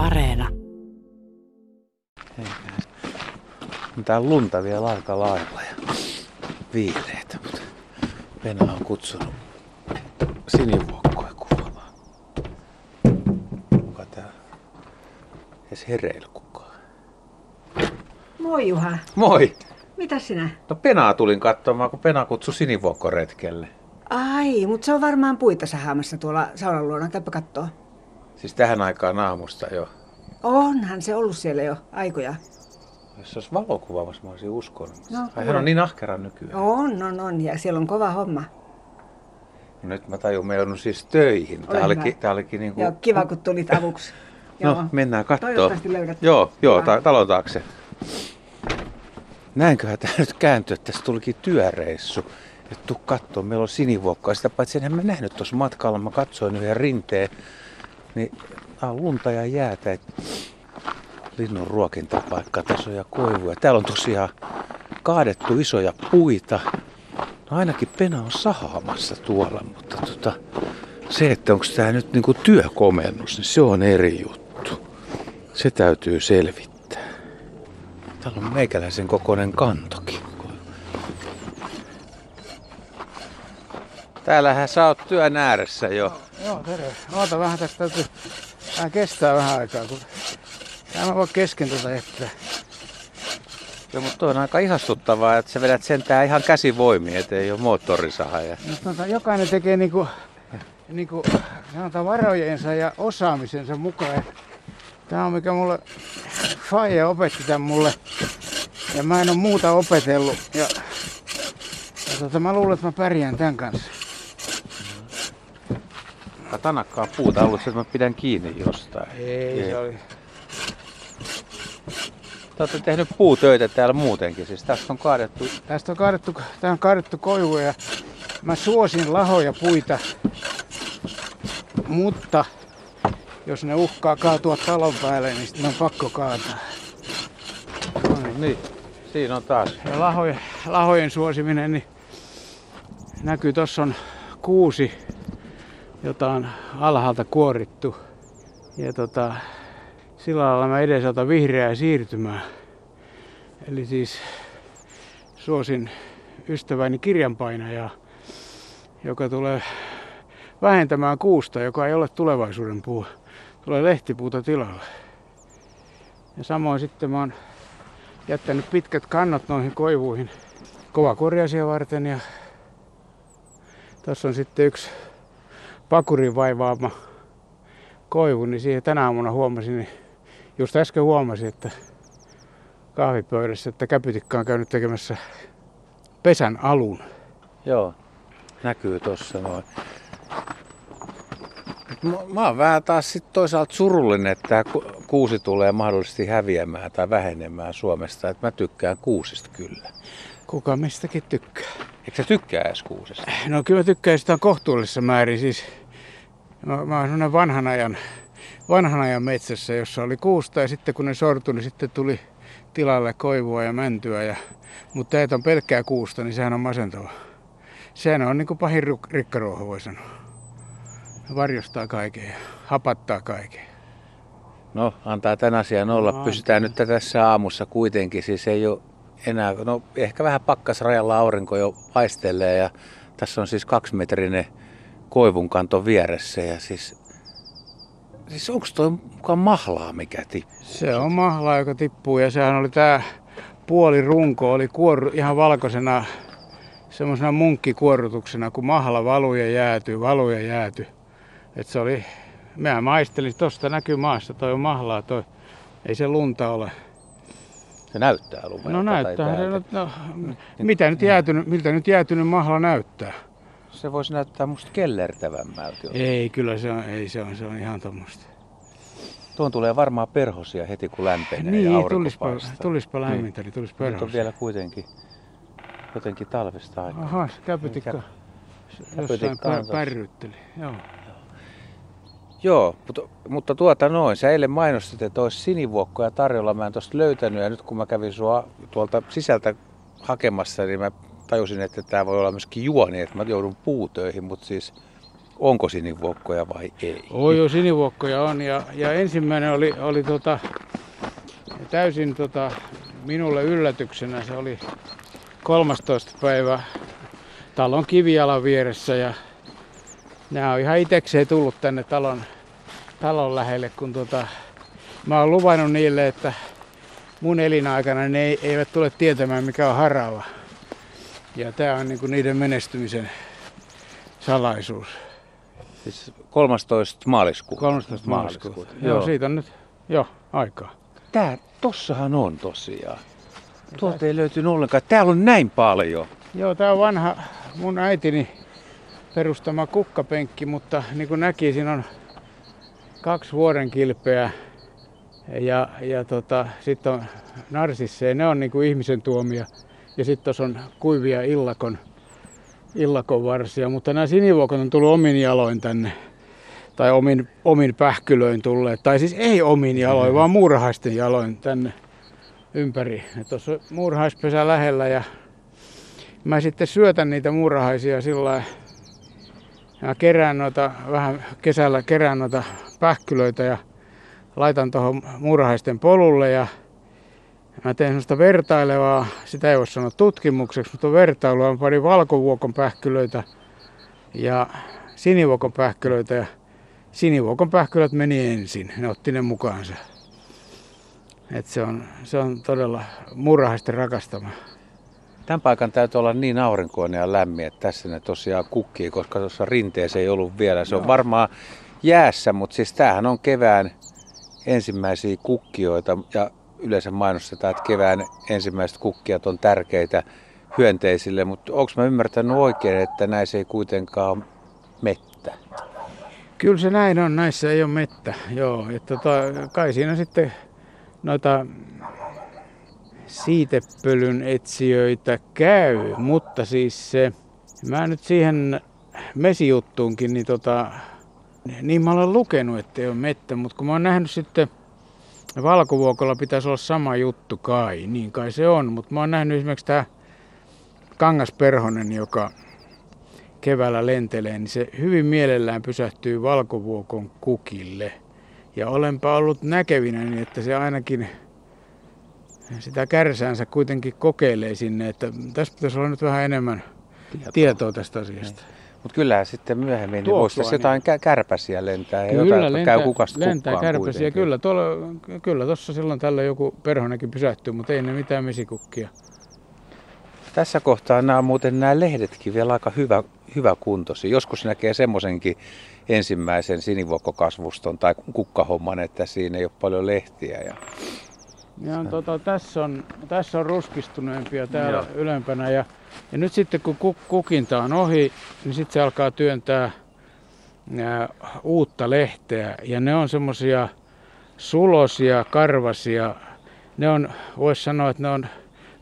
Areena. Tää lunta vielä aika lailla ja viileitä, mutta Venä on kutsunut sinivuokkoja kuvaamaan. Onko tää edes hereillä kukaan? Moi Juha. Moi! Mitä sinä? No Penaa tulin katsomaan, kun Pena kutsui sinivuokkoretkelle. Ai, mutta se on varmaan puita sahaamassa tuolla saunan luona. Käypä kattoo. Siis tähän aikaan aamusta jo. Onhan se ollut siellä jo aikoja. Jos se olisi valokuvaamassa, mä olisin uskonut. No, Ai hän on niin ahkera nykyään. On, on, on. Ja siellä on kova homma. No nyt mä tajun, mä joudun siis töihin. Tää olikin, tää olikin niinku... Joo, kiva kun tulit avuksi. No, mennään kattoo. Toivottavasti löydät. Joo, joo, ta- talon taakse. Näinköhän tämä nyt kääntyy, että tässä tulikin työreissu. Että tuu kattoo, meillä on sinivuokkaa. Sitä paitsi enhän mä nähnyt tuossa matkalla, mä katsoin yhden rinteen. Niin tää on lunta ja jäätä. Et linnun ruokintapaikka, tässä on ja koivuja. Täällä on tosiaan kaadettu isoja puita. No ainakin Pena on sahaamassa tuolla, mutta tota, se, että onko tämä nyt niinku työkomennus, niin se on eri juttu. Se täytyy selvittää. Täällä on meikäläisen kokoinen kantokin. Täällähän sä oot työn ääressä jo. Joo, terve. Oota vähän, tästä täytyy... Tää kestää vähän aikaa, kun... Tää mä voi kesken tätä jättää. Joo, mutta toi on aika ihastuttavaa, että sä vedät sentään ihan käsivoimiin, ettei ole moottorisahaja. Mutta tota, jokainen tekee niinku... Niinku, sanotaan varojensa ja osaamisensa mukaan. Ja Tää on mikä mulle... Faija opetti tän mulle. Ja mä en oo muuta opetellut. Ja, ja tota, mä luulen, että mä pärjään tän kanssa. Aika tanakkaa puuta ollut, että mä pidän kiinni jostain. Ei, se oli... Te olette tehnyt puutöitä täällä muutenkin, siis tästä on kaadettu Tästä on kaadettu, tää on kaadettu koivu ja mä suosin lahoja puita, mutta jos ne uhkaa kaatua talon päälle, niin sitten on pakko kaataa. No niin, siinä on taas. Ja lahojen, lahojen suosiminen, niin näkyy, tuossa on kuusi, jota on alhaalta kuorittu. Ja tota, sillä lailla mä edesautan vihreää siirtymää. Eli siis suosin ystäväni kirjanpainajaa, joka tulee vähentämään kuusta, joka ei ole tulevaisuuden puu. Tulee lehtipuuta tilalle. Ja samoin sitten mä oon jättänyt pitkät kannot noihin koivuihin kovakorjaisia varten ja tässä on sitten yksi pakurin vaivaama koivu, niin siihen tänä aamuna huomasin, niin just äsken huomasin, että kahvipöydässä, että käpytikka on käynyt tekemässä pesän alun. Joo, näkyy tossa noin. Mä, mä oon vähän taas sit toisaalta surullinen, että tämä kuusi tulee mahdollisesti häviämään tai vähenemään Suomesta. Et mä tykkään kuusista kyllä. Kuka mistäkin tykkää? Eikö sä tykkää edes kuusesta? No kyllä mä tykkään sitä kohtuullisessa määrin. Siis, mä, mä oon sellainen vanhan ajan, vanhan ajan metsässä, jossa oli kuusta ja sitten kun ne sortui, niin sitten tuli tilalle koivua ja mäntyä. Ja, mutta että on pelkkää kuusta, niin sehän on masentava. Sehän on niin kuin pahin ru- rikkaruoho, voi sanoa. Varjostaa kaiken ja hapattaa kaiken. No, antaa tämän asian olla. No, Pysytään nyt tässä aamussa kuitenkin. Siis ei ole enää, no ehkä vähän pakkasrajalla aurinko jo paistelee ja tässä on siis kaksimetrinen koivunkanto vieressä ja siis, siis onko toi mukaan mahlaa mikä tippuu? Se on mahlaa, joka tippuu ja sehän oli tää puoli runko, oli kuorru ihan valkoisena semmoisena munkkikuorrutuksena, kun mahla valuu ja jäätyy, valuu ja jäätyy. Et se oli, mä maistelin, tosta näkyy maasta, toi on mahlaa, toi, ei se lunta ole. Se näyttää lumelta. No näyttää, täältä. no, mitä nyt jäätynyt, miltä nyt jäätynyt mahla näyttää? Se voisi näyttää musta kellertävämmältä. Ei, kyllä se on, ei se on, se on ihan tommoista. Tuon tulee varmaan perhosia heti kun lämpenee ja Niin, aurinko tulispa, paistaa. tulispa lämmintä, niin tulispa Nyt on perhosia. vielä kuitenkin jotenkin talvista aikaa. Aha, se käpytikka jossain Käpytikka on pä, tossa. pärrytteli. Joo. Joo, mutta, mutta tuota noin. Sä eilen mainostit, että olisi sinivuokkoja tarjolla. Mä en tosta löytänyt ja nyt kun mä kävin sua tuolta sisältä hakemassa, niin mä tajusin, että tämä voi olla myöskin juoni, että mä joudun puutöihin, mutta siis onko sinivuokkoja vai ei? Oi jo sinivuokkoja on ja, ja ensimmäinen oli, oli tota, täysin tota, minulle yllätyksenä. Se oli 13. päivä talon kivijalan vieressä ja nämä on ihan itekseen tullut tänne talon, talon lähelle, kun tota, mä oon luvannut niille, että mun elinaikana ne eivät tule tietämään mikä on harava. Ja tämä on niinku niiden menestymisen salaisuus. Siis 13. maaliskuuta. 13. maaliskuuta. Joo. Joo, siitä on nyt jo aikaa. Tää, tossahan on tosiaan. Tuolta ei löytynyt ollenkaan. Täällä on näin paljon. Joo, tää on vanha mun äitini perustama kukkapenkki, mutta niin kuin näki, siinä on kaksi vuoden kilpeä ja, ja tota, sitten on narsisseja, ne on niin kuin ihmisen tuomia. Ja sitten tuossa on kuivia illakon, illakon varsia, mutta nämä sinivuokot on tullut omin jaloin tänne. Tai omin, omin pähkylöin tulleet. Tai siis ei omin jaloin, mm. vaan muurahaisten jaloin tänne ympäri. Tuossa on muurahaispesä lähellä ja mä sitten syötän niitä muurahaisia sillä ja kerään noita, vähän kesällä kerään noita pähkylöitä ja laitan tuohon muurahaisten polulle ja mä teen sellaista vertailevaa, sitä ei voi sanoa tutkimukseksi, mutta vertailua. Mä parin valkovuokon pähkylöitä ja sinivuokon pähkylöitä ja sinivuokon pähkylät meni ensin. Ne otti ne mukaansa. Et se, on, se on todella murhaisten rakastama. Tämän paikan täytyy olla niin aurinkoinen ja lämmin, että tässä ne tosiaan kukkii, koska tuossa rinteessä ei ollut vielä. Se on varmaan jäässä, mutta siis tämähän on kevään ensimmäisiä kukkijoita ja yleensä mainostetaan, että kevään ensimmäiset kukkijat on tärkeitä hyönteisille, mutta onko mä ymmärtänyt oikein, että näissä ei kuitenkaan ole mettä? Kyllä se näin on, näissä ei ole mettä, joo. Että tota, kai siinä sitten noita siitepölyn etsijöitä käy, mutta siis se, mä nyt siihen mesijuttuunkin, niin tota, niin mä olen lukenut, että ei ole mettä, mutta kun mä oon nähnyt sitten valkovuokolla pitäisi olla sama juttu kai, niin kai se on, mutta mä oon nähnyt esimerkiksi tämä kangasperhonen, joka keväällä lentelee, niin se hyvin mielellään pysähtyy valkovuokon kukille. Ja olenpa ollut näkevinä niin, että se ainakin sitä kärsäänsä kuitenkin kokeilee sinne, että tässä pitäisi olla nyt vähän enemmän tietoa, tietoa tästä asiasta. Niin. Mutta kyllä sitten myöhemmin niin voisi niin. jotain niin. kärpäsiä lentää ja kyllä, jotain, lentää, käy kukasta lentää kärpäsiä, kuitenkin. kyllä. Tuolla, kyllä tuossa silloin tällä joku perhonenkin pysähtyy, mutta ei ne mitään mesikukkia. Tässä kohtaa nämä on muuten nämä lehdetkin vielä aika hyvä, hyvä kuntosi. Joskus näkee semmoisenkin ensimmäisen sinivuokkokasvuston tai kukkahomman, että siinä ei ole paljon lehtiä. Ja... Ja, tota, tässä, on, tässä on ruskistuneempia täällä Joo. ylempänä. Ja, ja nyt sitten kun kukinta on ohi, niin sitten se alkaa työntää ää, uutta lehteä. Ja ne on semmoisia sulosia, karvasia. Ne on, voisi sanoa, että ne on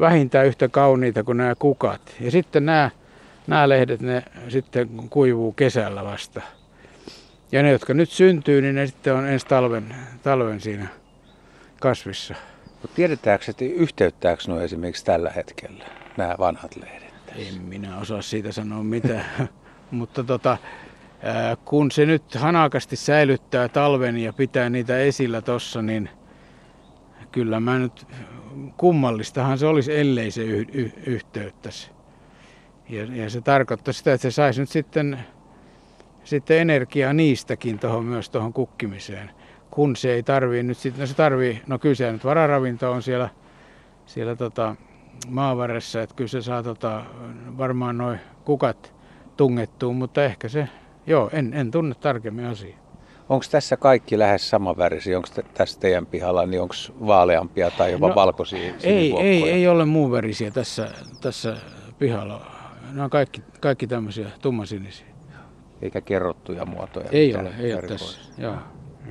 vähintään yhtä kauniita kuin nämä kukat. Ja sitten nämä, nämä lehdet, ne sitten kuivuu kesällä vasta. Ja ne, jotka nyt syntyy, niin ne sitten on ensi talven, talven siinä kasvissa. Mutta tiedetäänkö, että yhteyttääkö nuo esimerkiksi tällä hetkellä, nämä vanhat lehdet? En minä osaa siitä sanoa mitään. Mutta tota, kun se nyt hanakasti säilyttää talven ja pitää niitä esillä tossa, niin kyllä mä nyt kummallistahan se olisi, ellei se y- y- yhteyttäisi. Ja, ja se tarkoittaa sitä, että se saisi nyt sitten, sitten energiaa niistäkin tohon, myös tuohon kukkimiseen kun se ei tarvii nyt sitten, no se tarvii, no kyllä se nyt vararavinto on siellä, siellä tota maavarressa, että kyllä se saa tota, varmaan noin kukat tungettua, mutta ehkä se, joo, en, en tunne tarkemmin asiaa. Onko tässä kaikki lähes samanvärisiä? Onko tässä teidän pihalla, niin onko vaaleampia tai jopa no, valkoisia ei, ei, ei ole muun värisiä tässä, tässä pihalla. Nämä on kaikki, kaikki tämmöisiä tummasinisiä. Eikä kerrottuja muotoja? Ei ole, ei ole tässä. Joo.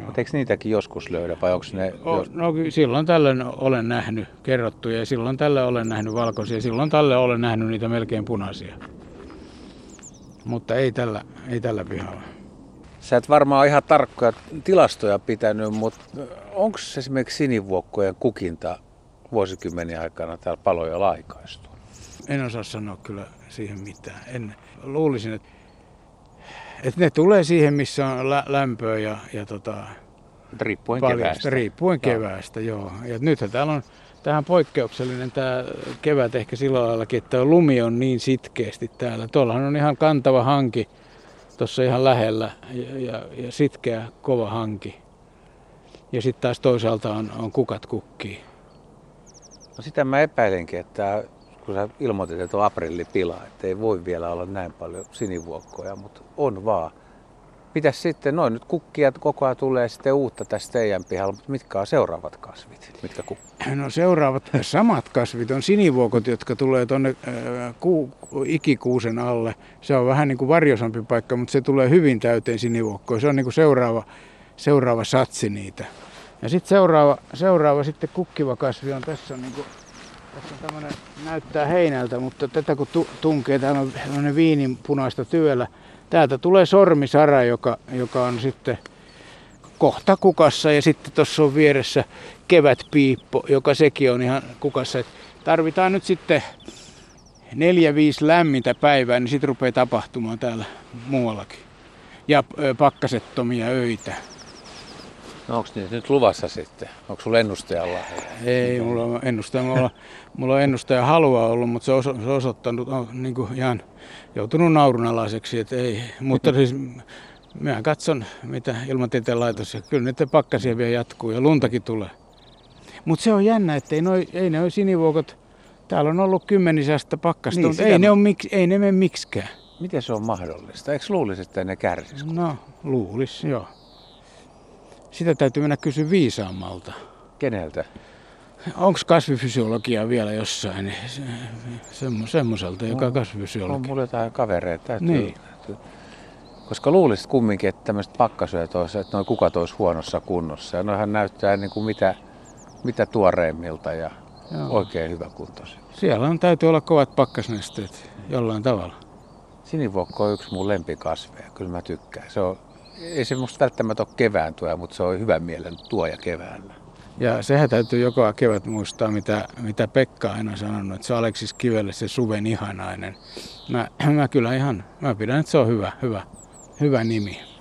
Mutta eikö niitäkin joskus löydä vai onko ne... O, no silloin tällöin olen nähnyt kerrottuja ja silloin tälle olen nähnyt valkoisia. Silloin tälle olen nähnyt niitä melkein punaisia. Mutta ei tällä, ei tällä pihalla. Sä et varmaan ihan tarkkoja tilastoja pitänyt, mutta onko esimerkiksi sinivuokkojen kukinta vuosikymmeniä aikana täällä paloja laikaistu? En osaa sanoa kyllä siihen mitään. En, luulisin, että Et ne tulee siihen, missä on lä- lämpöä ja, ja tota, Riippuen paljon, keväästä. riippuen Joo. keväästä, joo. Ja nythän täällä on tähän poikkeuksellinen tämä kevät ehkä sillä laillakin, että lumi on niin sitkeästi täällä. Tuollahan on ihan kantava hanki tuossa ihan lähellä ja, ja, ja sitkeä kova hanki. Ja sitten taas toisaalta on, on kukat kukkii. No sitä mä epäilenkin, että kun sä ilmoitit, että on aprillipila, että ei voi vielä olla näin paljon sinivuokkoja, mutta on vaan. Mitäs sitten, noin nyt kukkia koko ajan tulee sitten uutta tästä teidän pihalla, mutta mitkä on seuraavat kasvit, mitkä? No seuraavat samat kasvit on sinivuokot, jotka tulee tuonne ku, ikikuusen alle. Se on vähän niin kuin varjosampi paikka, mutta se tulee hyvin täyteen sinivuokkoja. Se on niin kuin seuraava, seuraava satsi niitä. Ja sitten seuraava, seuraava sitten kukkiva kasvi on tässä, niin kuin, tässä on tämmöinen, näyttää heinältä, mutta tätä kun tu, tunkee, täällä on tämmöinen viinin punaista työllä. Täältä tulee sormisara, joka, joka on sitten kohta kukassa ja sitten tuossa on vieressä kevätpiippo, joka sekin on ihan kukassa. Et tarvitaan nyt sitten neljä, viisi lämmintä päivää, niin sitten rupeaa tapahtumaan täällä muuallakin. Ja pakkasettomia öitä. No onko niitä nyt luvassa sitten? Onko sulla ennustajalla? Ei, mulla on ennustaja, mulla, mulla on ennustaja halua ollut, mutta se on osoittanut, on niin kuin ihan joutunut naurunalaiseksi. Et ei. Mutta siis minä katson, mitä ilmatieteen laitos, ja kyllä niiden pakkasia vielä jatkuu ja luntakin tulee. Mutta se on jännä, että ei, noi, ei ne ole sinivuokot, täällä on ollut kymmenisasta pakkasta, Niin, mutta ei, ne on, miksi, ei ne mene miksikään. Miten se on mahdollista? Eikö luulisi, että ne kärsis? No, luulis, joo. Sitä täytyy mennä kysyä viisaammalta. Keneltä? Onko kasvifysiologia vielä jossain se- semmo, semmoiselta, joka on On kasvifysiologi? mulla jotain kavereita. Täytyy, Niin. täytyy. Koska luulisit kumminkin, että tämmöiset pakkasyöt olisi, että noin kukat olisi huonossa kunnossa. Ja noihan näyttää niin kuin mitä, mitä tuoreimmilta ja Joo. oikein hyvä kuntoisia. Siellä on, täytyy olla kovat pakkasnesteet jollain tavalla. Sinivuokko on yksi mun lempikasveja, kyllä mä tykkään. Se on, ei se musta välttämättä ole kevään tuoja, mutta se on hyvän mielen tuoja keväällä. Ja sehän täytyy joka kevät muistaa, mitä, mitä Pekka on aina sanonut, että se on Aleksis Kivelle se suven ihanainen. Mä, mä kyllä ihan, mä pidän, että se on hyvä, hyvä, hyvä nimi.